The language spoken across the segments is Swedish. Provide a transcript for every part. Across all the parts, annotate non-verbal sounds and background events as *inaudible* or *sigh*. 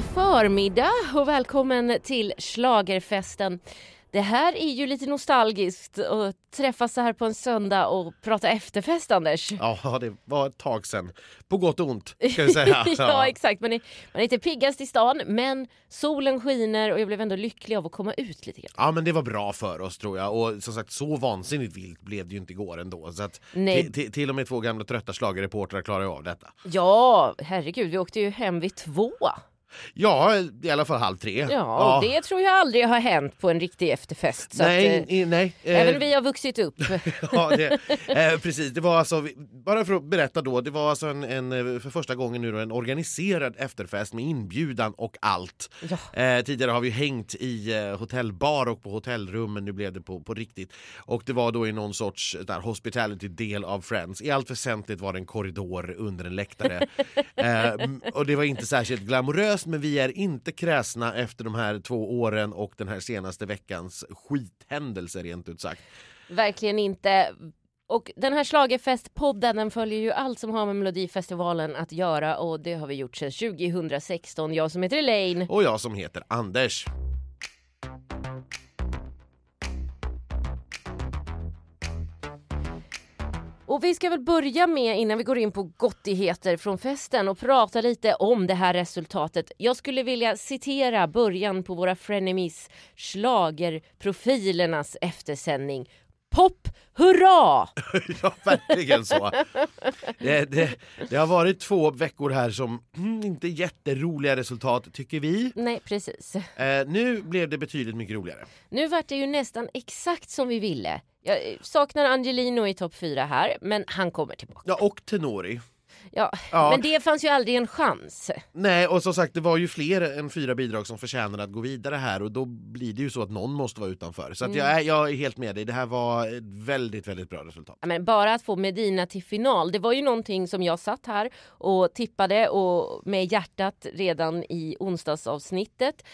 förmiddag och välkommen till Slagerfesten. Det här är ju lite nostalgiskt att träffas så här på en söndag och prata efterfest Anders. Ja, det var ett tag sen. På gott och ont ska vi säga. *laughs* ja exakt, man är, man är inte piggast i stan men solen skiner och jag blev ändå lycklig av att komma ut lite grann. Ja men det var bra för oss tror jag och som sagt så vansinnigt vilt blev det ju inte igår ändå. Så att till och med två gamla trötta schlagerreportrar klarar av detta. Ja, herregud vi åkte ju hem vid två. Ja, i alla fall halv tre. Ja, ja. det tror jag aldrig har hänt på en riktig efterfest. nej, att, eh, nej. Även eh, vi har vuxit upp. *laughs* ja, det, eh, precis. Det var alltså, bara för att berätta då, det var alltså en, en eh, för första gången nu då, en organiserad efterfest med inbjudan och allt. Ja. Eh, tidigare har vi hängt i hotellbar och på hotellrum, men nu blev det på, på riktigt. Och det var då i någon sorts där, hospitality-del av Friends. I allt väsentligt var det en korridor under en läktare. *laughs* och det var inte särskilt glamoröst seriöst men vi är inte kräsna efter de här två åren och den här senaste veckans skithändelser rent ut sagt. Verkligen inte. Och den här Schlagerfest-podden den följer ju allt som har med Melodifestivalen att göra och det har vi gjort sedan 2016. Jag som heter Elaine. Och jag som heter Anders. Och vi ska väl börja med innan vi går in på gottigheter från festen och prata lite om det här resultatet. Jag skulle vilja citera början på våra frenemies slagerprofilernas eftersändning. Pop, hurra! *laughs* ja, verkligen så. Det, det, det, har varit två veckor här som mm, inte jätteroliga resultat tycker vi. Nej, precis. Eh, nu blev det betydligt mycket roligare. Nu vart det ju nästan exakt som vi ville. Jag saknar Angelino i topp fyra här, men han kommer tillbaka. Ja, och Tenori. Ja, ja, men det fanns ju aldrig en chans. Nej, och som sagt det var ju fler än fyra bidrag som förtjänade att gå vidare här och då blir det ju så att någon måste vara utanför. Så mm. jag, är, jag är helt med dig, det här var ett väldigt, väldigt bra resultat. Ja, men bara att få Medina till final, det var ju någonting som jag satt här och tippade och med hjärtat redan i onsdagsavsnittet.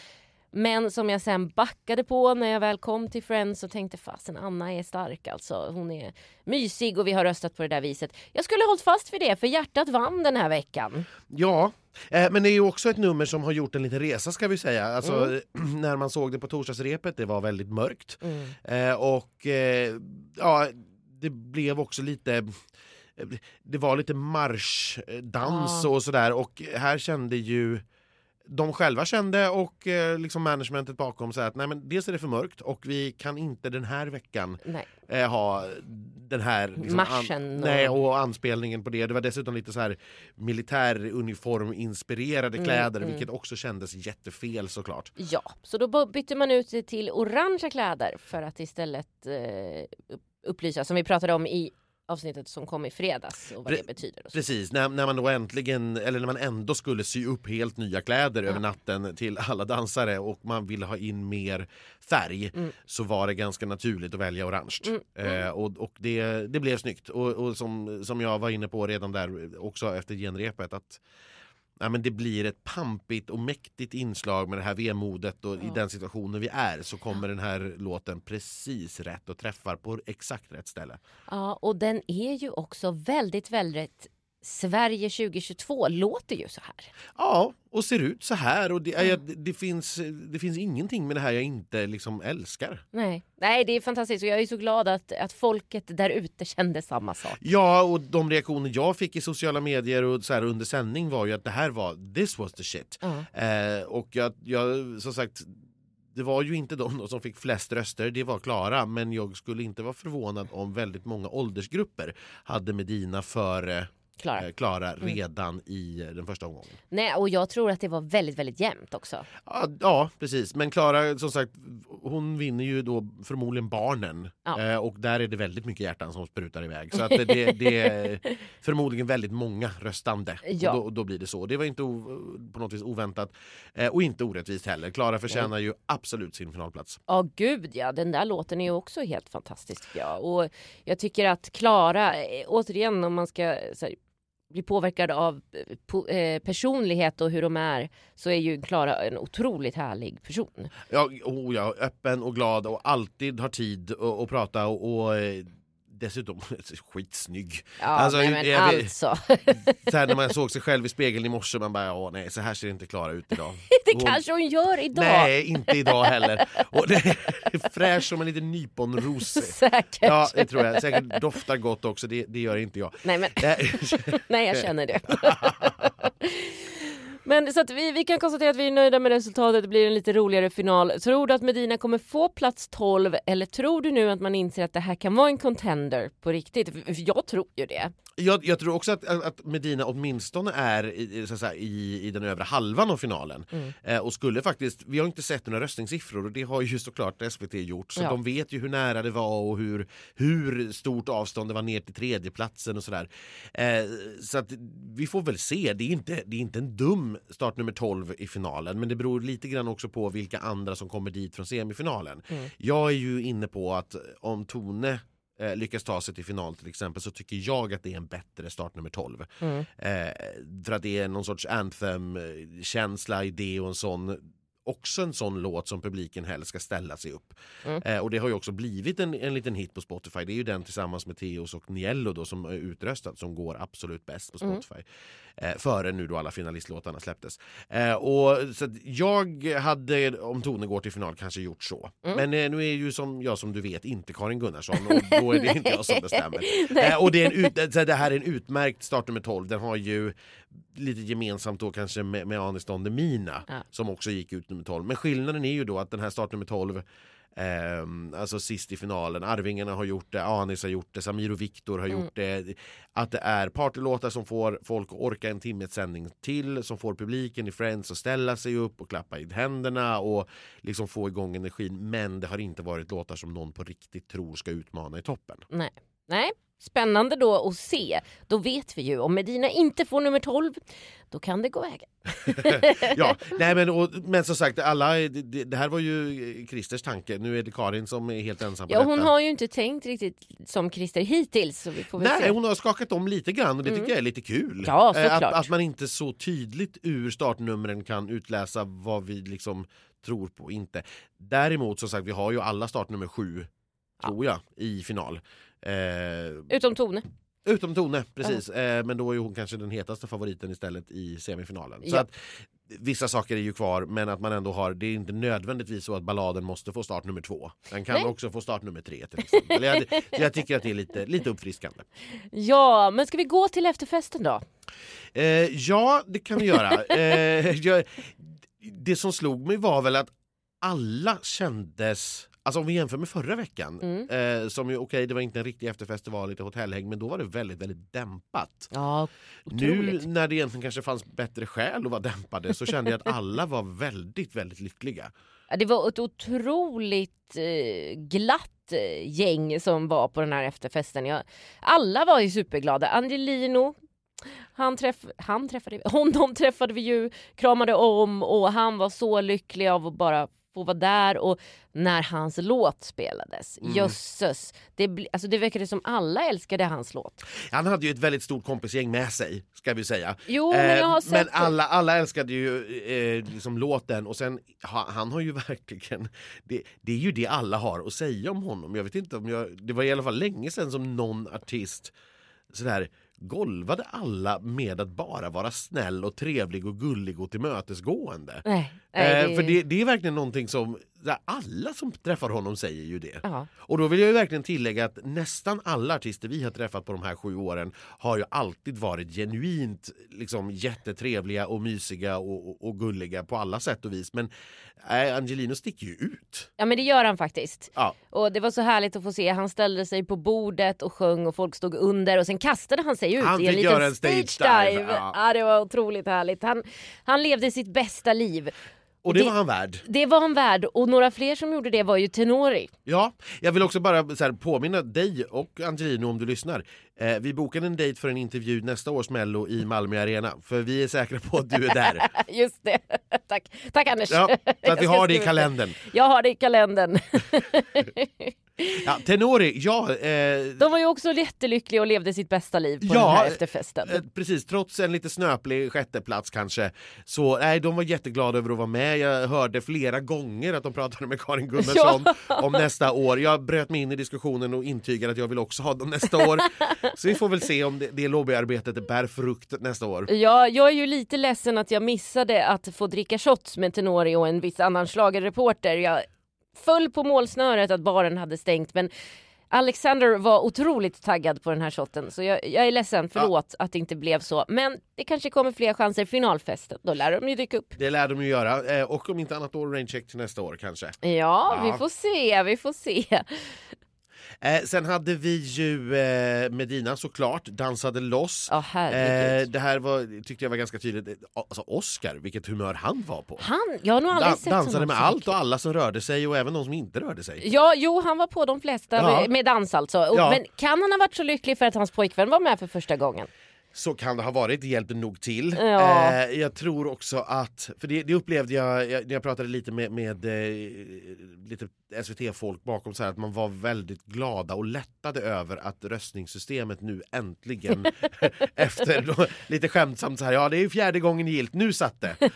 Men som jag sen backade på när jag väl kom till Friends och tänkte fasen Anna är stark alltså. Hon är mysig och vi har röstat på det där viset. Jag skulle hållit fast vid det för hjärtat vann den här veckan. Ja, eh, men det är ju också ett nummer som har gjort en liten resa ska vi säga. Alltså, mm. *clears throat* När man såg det på torsdagsrepet, det var väldigt mörkt. Mm. Eh, och eh, ja, det blev också lite eh, det var lite marschdans ah. och sådär och här kände ju de själva kände och eh, liksom managementet bakom sa att nej men dels är det för mörkt och vi kan inte den här veckan eh, ha den här liksom, Marschen an, nej, och anspelningen på det. Det var dessutom lite så här militäruniform inspirerade mm, kläder mm. vilket också kändes jättefel såklart. Ja, så då bytte man ut det till orangea kläder för att istället eh, upplysa som vi pratade om i avsnittet som kom i fredags och vad Pre det betyder. Precis, när, när man då äntligen, eller när man ändå skulle sy upp helt nya kläder ja. över natten till alla dansare och man ville ha in mer färg mm. så var det ganska naturligt att välja orange. Mm. mm. Eh, och och det, det blev snyggt och, och som, som jag var inne på redan där också efter genrepet att ja, men det blir ett pampigt och mäktigt inslag med det här vemodet och ja. i den situationen vi är så kommer den här låten precis rätt och träffar på exakt rätt ställe. Ja, och den är ju också väldigt, väldigt Sverige 2022 låter ju så här. Ja, och ser ut så här. Och det, mm. det, det, finns, det finns ingenting med det här jag inte liksom älskar. Nej, Nej det är fantastiskt och jag är så glad att, att folket där ute kände samma sak. Ja, och de reaktioner jag fick i sociala medier och så här under sändning var ju att det här var this was the shit. Mm. Eh, och jag, jag, som sagt det var ju inte de som fick flest röster, det var Klara men jag skulle inte vara förvånad om väldigt många åldersgrupper hade Medina före Klara, eh, Klara mm. redan mm. i eh, den första omgången. Nej, och jag tror att det var väldigt, väldigt jämnt också. Ja, ja precis. Men Klara, som sagt, hon vinner ju då förmodligen barnen. Ja. Eh, och där är det väldigt mycket hjärtan som sprutar iväg. Så att *laughs* det, det, är förmodligen väldigt många röstande. Ja. Och då, då, blir det så. Det var inte på något vis oväntat. Eh, och inte orättvist heller. Klara förtjänar Nej. ju absolut sin finalplats. Ja, gud ja. Den där låten är ju också helt fantastisk. Ja. Och jag tycker att Klara, eh, återigen om man ska här, blir påverkad av eh, eh, personlighet och hur de är så är ju Klara en otroligt härlig person. Ja, oh ja, öppen och glad och alltid har tid att prata och, och eh, dessutom *laughs* skitsnygg. Ja, alltså, nej, men jag, alltså. Så här, när man såg sig själv i spegeln i morse, man bara ja, nej så här ser inte Klara ut idag. *laughs* det hon, kanske hon gör idag. Nej, inte idag heller. Och det fräsch som en liten nyponros. *laughs* Säkert. Ja, det tror jag. Säkert doftar gott också, det, det gör inte jag. Nej, men... nej, jag känner det. Men så att vi, vi kan konstatera att vi är nöjda med resultatet. Det blir en lite roligare final. Tror du att Medina kommer få plats 12 eller tror du nu att man inser att det här kan vara en contender på riktigt? Jag tror ju det. Jag, jag tror också att, att, Medina åtminstone är i, så säga, i, i den övre halvan av finalen. Mm. Eh, och skulle faktiskt, vi har inte sett några röstningssiffror och det har ju såklart SVT gjort. Så ja. de vet ju hur nära det var och hur, hur stort avstånd det var ner till tredjeplatsen och sådär. Eh, så att vi får väl se. Det är inte, det är inte en dum startnummer 12 i finalen men det beror lite grann också på vilka andra som kommer dit från semifinalen. Mm. Jag är ju inne på att om Tone eh, lyckas ta sig till final till exempel så tycker jag att det är en bättre startnummer 12. Mm. Eh, för att det är någon sorts anthem-känsla, idé och en sån också en sån låt som publiken helst ska ställa sig upp. Mm. Eh, och det har ju också blivit en, en liten hit på Spotify. Det är ju den tillsammans med Teos och Niello då som är utröstad som går absolut bäst på mm. Spotify. Mm. Eh, före nu då alla finalistlåtarna släpptes. Eh, och så jag hade, om Tone går till final, kanske gjort så. Mm. Men eh, nu är ju som jag som du vet inte Karin Gunnarsson och då är det inte jag som *laughs* bestämmer. Eh, och det, är en ut, det här är en utmärkt startnummer 12. Den har ju lite gemensamt då kanske med, med Anis Don Demina ja. som också gick ut nummer 12. Men skillnaden är ju då att den här startnummer 12 Eh, alltså sist i finalen. Arvingarna har gjort det, Anis har gjort det, Samir och Viktor har mm. gjort det. Att det är partylåtar som får folk att orka en timmes sändning till, som får publiken i Friends att ställa sig upp och klappa i händerna och liksom få igång energin. Men det har inte varit låtar som någon på riktigt tror ska utmana i toppen. Nej. Nej, Spännande då att se. Då vet vi ju om Medina inte får nummer 12, då kan det gå vägen. *laughs* ja, nej men, och, men som sagt, alla, det, det, här var ju Christers tanke. Nu är det Karin som är helt ensam på ja, detta. Hon har ju inte tänkt riktigt som Christer hittills. Så vi får nej, se. hon har skakat om lite grann och det mm. tycker jag är lite kul. Ja, eh, att, att man inte så tydligt ur startnumren kan utläsa vad vi liksom tror på inte. Däremot som sagt, vi har ju alla startnummer sju, ja. tror jag, i final. Eh, utom Tone. Utom Tone, precis. Eh, men då är hon kanske den hetaste favoriten istället i semifinalen. Ja. Så att, Vissa saker är ju kvar men att man ändå har, det är inte nödvändigtvis så att balladen måste få start nummer två. Den kan Nej. också få start nummer tre till exempel. jag, jag tycker att det är lite, lite uppfriskande. Ja, men ska vi gå till efterfesten då? Eh, ja, det kan vi göra. eh, jag, det som slog mig var väl att alla kändes Alltså om vi jämför med förra veckan, mm. eh, som ju okej okay, det var inte en riktig efterfest, det var lite hotellhäng, men då var det väldigt, väldigt dämpat. Ja, nu när det egentligen kanske fanns bättre skäl att vara dämpade så kände jag att *laughs* alla var väldigt, väldigt lyckliga. Ja, det var ett otroligt eh, glatt eh, gäng som var på den här efterfesten. Jag, alla var ju superglada. Angelino han, träff, han träffade, honom träffade vi ju, kramade om och han var så lycklig av att bara få vara där och när hans låt spelades. Mm. Jösses. Det, alltså det verkade som alla älskade hans låt. Han hade ju ett väldigt stort kompisgäng med sig ska vi säga. Jo, men jag har eh, sett Men alla, alla älskade ju eh, liksom låten och sen ha, han har ju *laughs* verkligen det, det, är ju det alla har att säga om honom. Jag vet inte om jag, det var i alla fall länge sedan som någon artist sådär golvade alla med att bara vara snäll och trevlig och gullig och tillmötesgående. Nej, nej, eh, det... För det, det, är verkligen någonting som alla som träffar honom säger ju det. Aha. Och då vill jag verkligen tillägga att nästan alla artister vi har träffat på de här sju åren har ju alltid varit genuint liksom, jättetrevliga och mysiga och, och, och gulliga på alla sätt och vis. Men äh, Angelino sticker ju ut. Ja men det gör han faktiskt. Ja. Och det var så härligt att få se. Han ställde sig på bordet och sjöng och folk stod under och sen kastade han sig ut han i en liten en stage dive. dive. Ja. ja. det var otroligt härligt. Han, han levde sitt bästa liv. Och det, det, var han värd. Det var han värd och några fler som gjorde det var ju Tenori. Ja, jag vill också bara så här, påminna dig och Angelino om du lyssnar. Eh, vi bokade en dejt för en intervju nästa års mello i Malmö Arena för vi är säkra på att du är där. *laughs* Just det, *laughs* tack. Tack Anders. Ja, så att vi *laughs* har det i kalendern. Jag har det i kalendern. Ja, Tenori, ja. Eh, De var ju också jättelyckliga och levde sitt bästa liv på Ja, den här efterfesten. eh, precis, trots en lite snöplig sjätteplats kanske. Så nej, de var jätteglada över att vara med. Jag hörde flera gånger att de pratade med Karin Gunnarsson *laughs* om nästa år. Jag bröt mig in i diskussionen och intygade att jag vill också ha dem nästa år. Så vi får väl se om det, det lobbyarbetet bär frukt nästa år. Ja, jag är ju lite ledsen att jag missade att få dricka shots med Tenori och en viss annan schlagerreporter. Jag föll på målsnöret att baren hade stängt men Alexander var otroligt taggad på den här shotten så jag, jag är ledsen, förlåt att det inte blev så. Men det kanske kommer fler chanser i finalfesten, då lär de ju dyka upp. Det lär de ju göra. Eh, Och om inte annat då raincheck till nästa år kanske. Ja, Ja. vi får se, vi får se. Eh, sen hade vi ju eh, Medina såklart, dansade loss. Ja, Eh, det här var, tyckte jag var ganska tydligt. Alltså Oscar, vilket humör han var på. Han, jag har nog aldrig Dan- sett dansade med allt och alla som rörde sig och även de som inte rörde sig. Ja, jo, han var på de flesta Ja. med, med dans alltså. Och, Ja. Men kan han ha varit så lycklig för att hans pojkvän var med för första gången? Så kan det ha varit, det hjälpte nog till. Ja. Eh, jag tror också att, för det, det upplevde jag jag- när jag pratade lite med, med eh, lite SVT-folk bakom, så här, att man var väldigt glada och lättade över att röstningssystemet nu äntligen, *laughs* efter då, lite skämtsamt så här, ja det är ju fjärde gången gilt, nu satt det. *laughs*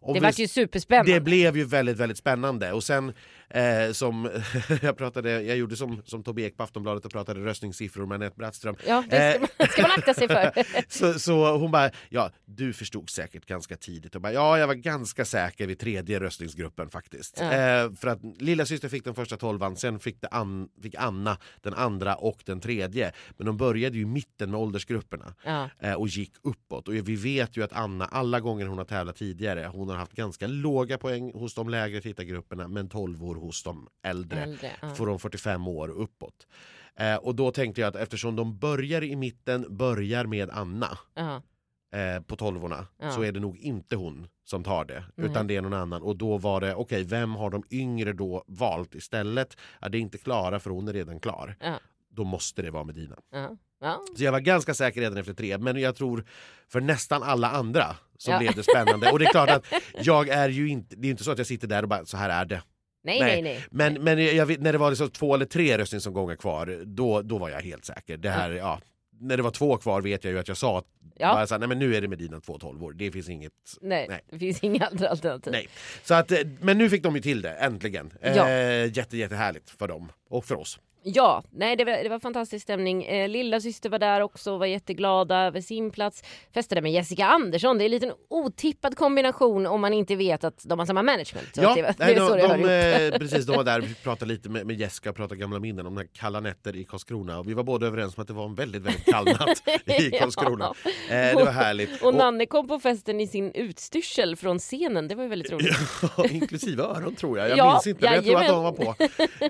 Och Det vart ju superspännande. det blev ju väldigt, väldigt spännande. Och sen eh, som *laughs* jag pratade, jag gjorde som, som Tobbe Ek på Aftonbladet och pratade röstningssiffror med Anette Brattström. Ja, det ska Eh, man, ska man akta sig för. *laughs* Så, så hon bara, ja du förstod säkert ganska tidigt. Och bara, ja jag var ganska säker vid tredje röstningsgruppen faktiskt. Ja. Eh, för att lilla syster fick den första tolvan, sen fick, det An, fick Anna den andra och den tredje. Men de började ju i mitten med åldersgrupperna Ja. eh, och gick uppåt. Och vi vet ju att Anna, alla gånger hon har tävlat tidigare, hon har haft ganska låga poäng hos de lägre tittargrupperna men 12 år hos de äldre. Äldre, ja. Från 45 år uppåt. Eh, och då tänkte jag att eftersom de börjar i mitten, börjar med Anna Ja. eh, på tolvorna Ja. så är det nog inte hon som tar det Nej. utan det är någon annan och då var det okej vem har de yngre då valt istället? Ja, det är inte Klara för hon är redan klar. Då måste det vara Medina. Ja. Så jag var ganska säker redan efter tre men jag tror för nästan alla andra så Ja. blev det spännande och det är klart att *laughs* jag är ju inte, det är inte så att jag sitter där och bara så här är det. Nej, Nej, nej, nej. Men, men jag vet, när det var liksom två eller tre röstningsomgångar kvar då, då var jag helt säker. Det här, ja. När det var två kvar vet jag ju att jag sa att Ja. bara så här, nej men nu är det Medina två 12 år. Det finns inget Nej, Nej. det finns inga andra alternativ. Nej. Så att, eh, men nu fick de ju till det, äntligen. Ja. Eh, jätte, jättehärligt för dem och för oss. Ja, nej det var, det var fantastisk stämning. Eh, lilla syster var där också och var jätteglada över sin plats. Festade med Jessica Andersson. Det är en liten otippad kombination om man inte vet att de har samma management. Ja, det, nej, *laughs* de, det hör de, ihop. eh, *laughs* precis, de var där och pratade lite med, med Jessica och pratade gamla minnen om de här kalla nätter i Karlskrona. Och vi var båda överens om att det var en väldigt, väldigt kall *laughs* natt i Ja. Karlskrona. Eh, det var härligt. Och Nanne kom på festen i sin utstyrsel från scenen. Det var ju väldigt roligt. Ja, inklusive öron tror jag. Jag Ja, minns inte, men jag tror att de var på.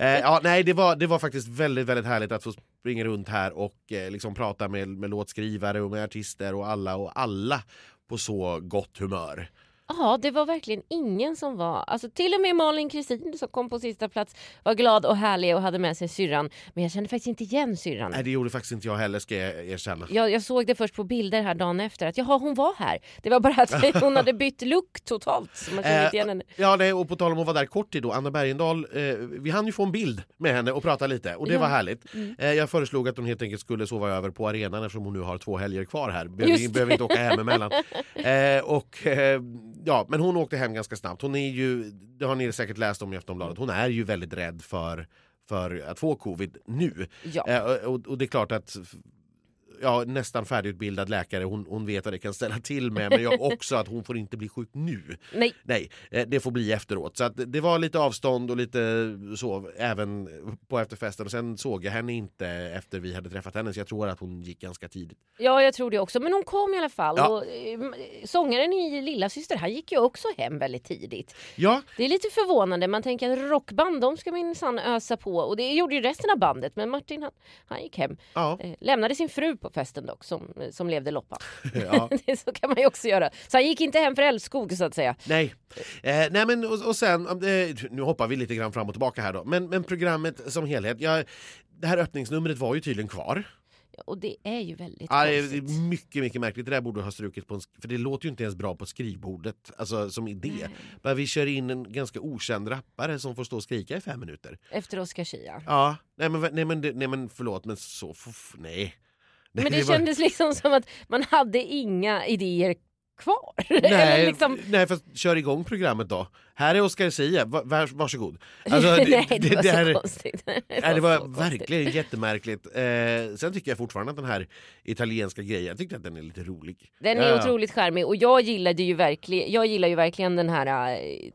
Eh, ja, nej, det, var, det var faktiskt väldigt, väldigt härligt att få springa runt här och eh, liksom prata med, med låtskrivare och med artister och alla och alla på så gott humör. Ja, det var verkligen ingen som var... Alltså till och med Malin Kristin som kom på sista plats var glad och härlig och hade med sig syrran. Men jag kände faktiskt inte igen syrran. Nej, det gjorde faktiskt inte jag heller ska jag erkänna. Jag, jag såg det först på bilder här dagen efter att jaha, hon var här. Det var bara att *laughs* hon hade bytt look totalt. Så man kände inte igen henne. Ja, nej, och på tal om att vara där kort tid då, Anna Bergendahl, eh, vi hann ju få en bild med henne och prata lite och det Ja. var härligt. Mm. Eh, jag föreslog att hon helt enkelt skulle sova över på arenan eftersom hon nu har två helger kvar här. Behöver, behöver inte åka hem emellan. *laughs* Eh, och, eh, ja, men hon åkte hem ganska snabbt. Hon är ju, det har ni säkert läst om i Aftonbladet, hon är ju väldigt rädd för, för att få covid nu. Ja. Eh, och, och det är klart att ja, nästan färdigutbildad läkare, hon, hon vet vad det kan ställa till med men jag *laughs* också att hon får inte bli sjuk nu. Nej, Nej, eh, det får bli efteråt. Så det var lite avstånd och lite så även på efterfesten. Och sen såg jag henne inte efter vi hade träffat henne så jag tror att hon gick ganska tidigt. ja, jag tror det också. Men hon kom i alla fall. Ja. Och, eh, sångaren i Lilla Syster, han gick ju också hem väldigt tidigt. Ja, Det är lite förvånande. Man tänker att rockband, de ska minsann ösa på. Och det gjorde ju resten av bandet. Men Martin, han, han gick hem. ja, Eh, lämnade sin fru på festen dock, som, som levde loppan. *laughs* ja. *laughs* Det- så kan man ju också göra. Så han gick inte hem för älskog så att säga. Nej. Eh, nej men och, och sen, eh, nu hoppar vi lite grann fram och tillbaka här då. Men, men programmet som helhet, ja, det här öppningsnumret var ju tydligen kvar. Och det är ju väldigt Ja, det är mycket, mycket märkligt. Det där borde ha strukit på en, för det låter ju inte ens bra på skrivbordet, alltså som idé. Nej. Men vi kör in en ganska okänd rappare som får stå och skrika i fem minuter. Efter Oscar Schia. Ja, nej men, nej men, nej men förlåt, men så, nej. Men det, var- kändes liksom som att man hade inga idéer kvar. *laughs* Nej, liksom, nej, fast kör igång programmet då. Här är Oscar Sia, Va, vars, varsågod. Alltså, *laughs* nej, det, var så här- konstigt. Det Nej, det var så konstigt. verkligen jättemärkligt. Eh, sen tycker jag fortfarande att den här italienska grejen, jag tyckte att den är lite rolig. Den är Ja. otroligt charmig och jag gillade ju verkligen, jag gillar ju verkligen den här eh,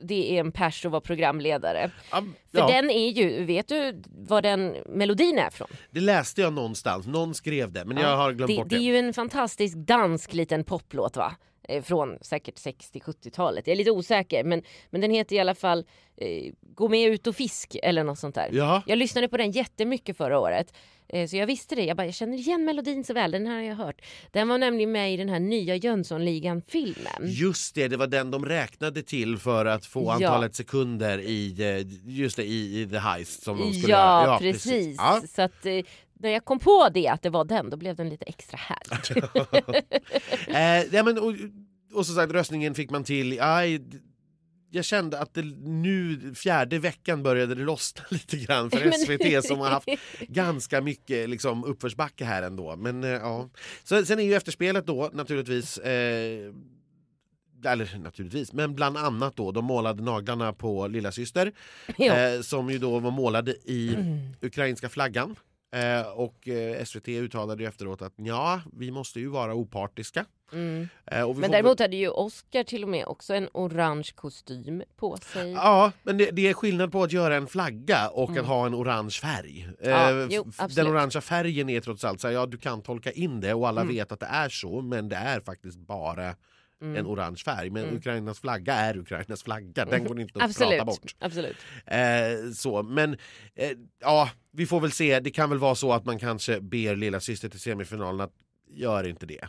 det är en pers att vara programledare. Ja, För ja, den är ju, vet du vad den melodin är från? Det läste jag någonstans, någon skrev det men Ja, jag har glömt Det, bort det det. är ju en fantastisk dansk liten poplåt va? Eh, Från säkert 60-70-talet. Jag är lite osäker men, men den heter i alla fall eh, Gå med ut och fisk eller något sånt där. Jaha. Jag lyssnade på den jättemycket förra året. Eh, Så jag visste det. Jag, bara, jag känner igen melodin så väl. Den här har jag hört. Den var nämligen med i den här nya Jönssonligan-filmen. Just det, det var den de räknade till för att få Ja. antalet sekunder i, eh, just det, i, i The Heist som de skulle Ja, göra. precis. Ja. Så att, när jag kom på det att det var den, då blev den lite extra härlig. *laughs* Eh, ja, men, och, och som sagt, röstningen fick man till. Aj, jag kände att det nu fjärde veckan började det lossna *laughs* lite grann för SVT som har haft ganska mycket liksom, uppförsbacke här ändå. Men, eh, ja. Så, sen är ju efterspelet då naturligtvis eh, eller naturligtvis, men bland annat då de målade naglarna på lilla syster ja. eh, som ju då var målade i Mm. ukrainska flaggan. Eh, och eh, SVT uttalade ju efteråt att ja, vi måste ju vara opartiska. Mm. Eh, Men däremot hade ju Oscar till och med också en orange kostym på sig. Ja, men det, det är skillnad på att göra en flagga och Mm. att ha en orange färg. Ja, Eh, jo, f- absolut. den orangea färgen är trots allt så här, ja du kan tolka in det och alla Mm. vet att det är så men det är faktiskt bara Mm. en orange färg. Men Mm. Ukrainas flagga är Ukrainas flagga, den går inte att Absolut, prata bort. absolut. Eh, så, men eh, ja, vi får väl se. Det kan väl vara så att man kanske ber lilla syster till semifinalen att gör inte det.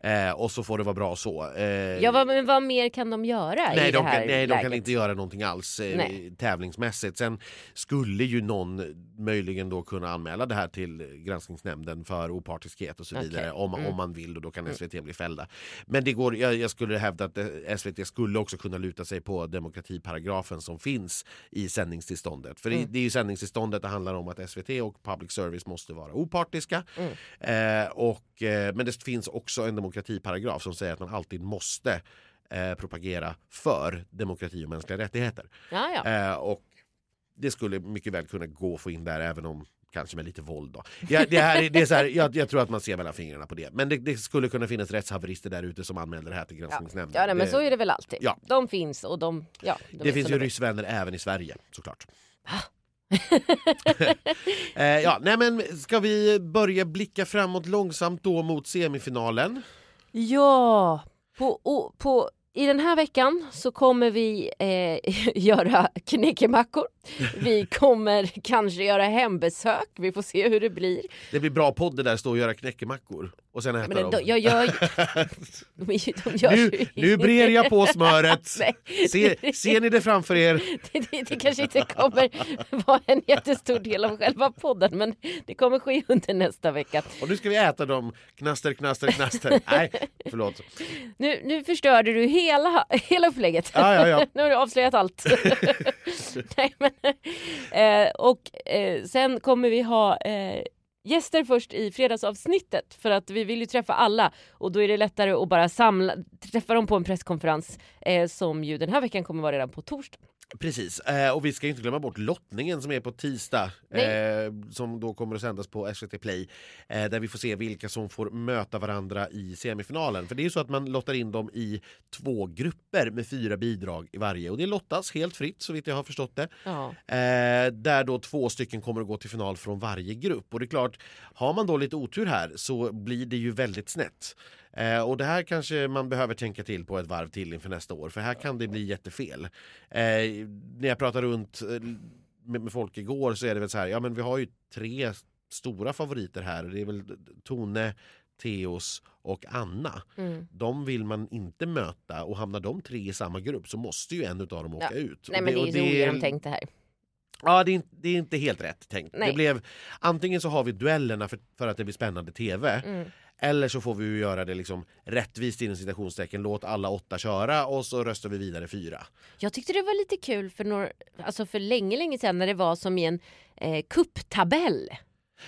Eh, och så får det vara bra så. Eh, Ja, vad, men vad mer kan de göra Nej, i de det här kan, nej, de kan inte göra någonting alls eh, tävlingsmässigt. Sen skulle ju någon möjligen då kunna anmäla det här till granskningsnämnden för opartiskhet och så Okej. vidare om, Mm. om man vill och då kan Mm. SVT bli fällda. Men det går, jag, jag skulle hävda att eh, SVT skulle också kunna luta sig på demokratiparagrafen som finns i sändningstillståndet. För det, Mm. det är ju sändningstillståndet det handlar om att SVT och public service måste vara opartiska. Mm. Eh, och, eh, men det finns också en demokratiparagraf som säger att man alltid måste eh, propagera för demokrati och mänskliga rättigheter. Ja, ja. Eh, och det skulle mycket väl kunna gå att få in där även om kanske med lite våld. Då. Ja, det här, är- det är så här, *laughs* jag, jag tror att man ser mellan fingrarna på det. Men det, det skulle kunna finnas rättshaverister där ute som anmäler det här till granskningsnämnden. ja nej, men det, så är det väl alltid. Ja. De finns och de... Ja, de det finns ju ryssvänner även i Sverige såklart. *laughs* eh, ja, nej men ska vi börja blicka framåt långsamt då mot semifinalen? Ja, på, på, i den här veckan så kommer vi eh, *laughs* göra knäckemackor. Vi kommer kanske göra hembesök. Vi får se hur det blir. Det blir bra podd det där, stå och göra knäckemackor och sen äta Men dem. de, jag gör, *laughs* de, de gör nu, nu brer jag på smöret! *laughs* Se, ser ni det framför er? det, det, det kanske inte kommer vara en jättestor del av själva podden men det kommer ske under nästa vecka. Och nu ska vi äta dem, knaster, knaster, knaster. Nej, förlåt. Nu, nu förstörde du hela, *laughs* hela upplägget. Ja, ja, ja. *laughs* nu har du avslöjat allt. *laughs* Nej, men, eh, och eh, sen kommer vi ha eh, gäster först i fredagsavsnittet för att vi vill ju träffa alla och då är det lättare att bara samla, träffa dem på en presskonferens eh, som ju den här veckan kommer vara redan på torsdag. Precis, eh, och vi ska inte glömma bort lottningen som är på tisdag eh, som då kommer att sändas på SVT Play eh, där vi får se vilka som får möta varandra i semifinalen. För det är ju så att man lottar in dem i två grupper med fyra bidrag i varje och det lottas helt fritt så vitt jag har förstått det. Ja. Eh, där då två stycken kommer att gå till final från varje grupp. Och det är klart, har man då lite otur här så blir det ju väldigt snett. Eh, och det här kanske man behöver tänka till på ett varv till inför nästa år för här kan det bli jättefel. Eh, när jag pratade runt eh, med, med folk igår så är det väl så här, ja men vi har ju tre stora favoriter här. Det är väl Tone, Theos och Anna. Mm. De vill man inte möta och hamnar de tre i samma grupp så måste ju en av dem åka Ja. ut. Nej men det är och ju så ogenomtänkt det här. Ja, det är, inte, det är inte helt rätt tänkt. Nej. Det blev, antingen så har vi duellerna för, för att det blir spännande tv. Mm. Eller så får vi ju göra det liksom rättvist inom citationstecken. Låt alla åtta köra och så röstar vi vidare fyra. Jag tyckte det var lite kul för, några, alltså för länge, länge sedan när det var som i en eh, kupptabell.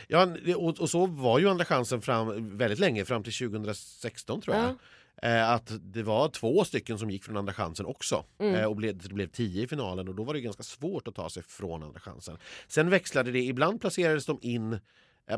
Ja, och, och så var ju Andra chansen fram, väldigt länge, fram till 2016 tror jag. Ja. Eh, att det var två stycken som gick från Andra chansen också. Mm. Eh, och blev, det blev tio i finalen och då var det ganska svårt att ta sig från Andra chansen. Sen växlade det, ibland placerades de in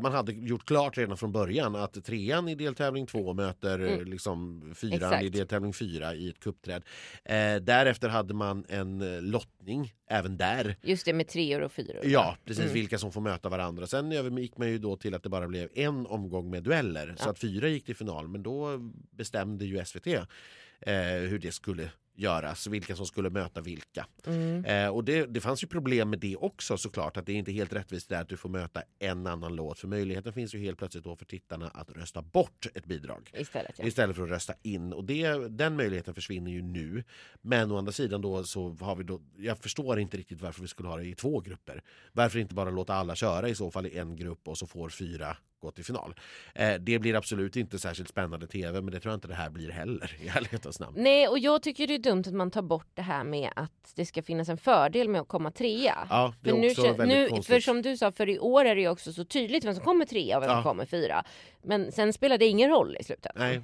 man hade gjort klart redan från början att trean i deltävling två möter eh, Mm. liksom fyran Exakt. i deltävling fyra i ett kuppträd. Eh, därefter hade man en eh, lottning även där. Just det med treor och fyror. Ja, precis. Mm. Vilka som får möta varandra. Sen övergick man ju då till att det bara blev en omgång med dueller. Så Ja. att fyra gick till final. Men då bestämde ju SVT eh, hur det skulle göras. Vilka som skulle möta vilka. Mm. Eh, och det, det fanns ju problem med det också såklart. Att det är inte helt rättvist där att du får möta en annan låt. För möjligheten finns ju helt plötsligt då för tittarna att rösta bort ett bidrag. Istället ja. Istället för att rösta in. Och det, den möjligheten försvinner ju nu. Men å andra sidan då så har vi då, jag förstår inte riktigt varför vi skulle ha det i två grupper. Varför inte bara låta alla köra i så fall i en grupp och så får fyra gå till final. Eh, det blir absolut inte särskilt spännande tv men det tror jag inte det här blir heller *laughs* i ärlighetens namn. Nej och jag tycker det är dumt att man tar bort det här med att det ska finnas en fördel med att komma trea. Ja, det är För, nu, också kän- väldigt nu, konstigt. för som du sa, för i år är det ju också så tydligt vem som kommer trea och vem som Ja. kommer fyra. Men sen spelar det ingen roll i slutändan. Nej.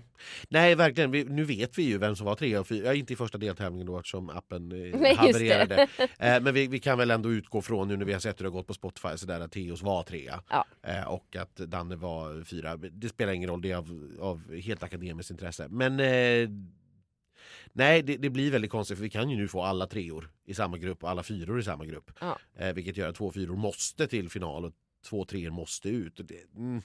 Nej, verkligen. Vi, nu vet vi ju vem som var tre och fyra. Ja, inte i första deltävlingen då eftersom appen eh, *laughs* Nej, havererade. *laughs* eh, men vi, vi kan väl ändå utgå från nu när vi har sett hur det har gått på Spotify så där att Theos var trea. Ja. Eh, och att Danne var fyra. Det spelar ingen roll, det är av, av helt akademiskt intresse. Men eh, Nej, det, det blir väldigt konstigt för vi kan ju nu få alla treor i samma grupp och alla fyror i samma grupp. Ja. Eh, vilket gör att två fyror måste till final och två treor måste ut. Det, mm,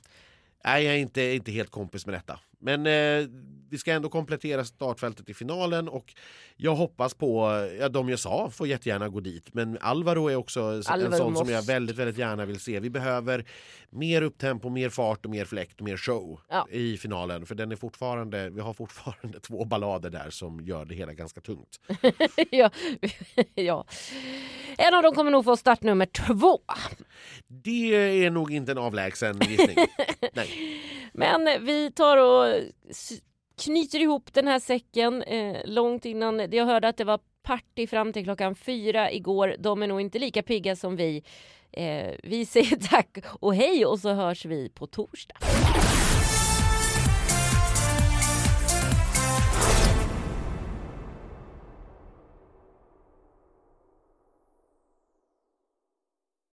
nej, jag är inte, inte helt kompis med detta. Men eh, vi ska ändå komplettera startfältet i finalen och jag hoppas på, ja, de jag sa får jättegärna gå dit. Men Alvaro är också en Alvaro sån som jag måste. väldigt, väldigt gärna vill se. Vi behöver mer upptempo, mer fart och mer fläkt och mer show Ja. i finalen. För den är fortfarande, vi har fortfarande *laughs* två ballader där som gör det hela ganska tungt. *laughs* ja. *laughs* ja. En av dem kommer nog få startnummer två. Det är nog inte en avlägsen gissning. Nej. Men vi tar och knyter ihop den här säcken eh, långt innan. Jag hörde att det var party fram till klockan fyra igår. De är nog inte lika pigga som vi. Eh, vi säger *laughs* tack och hej och så hörs vi på torsdag.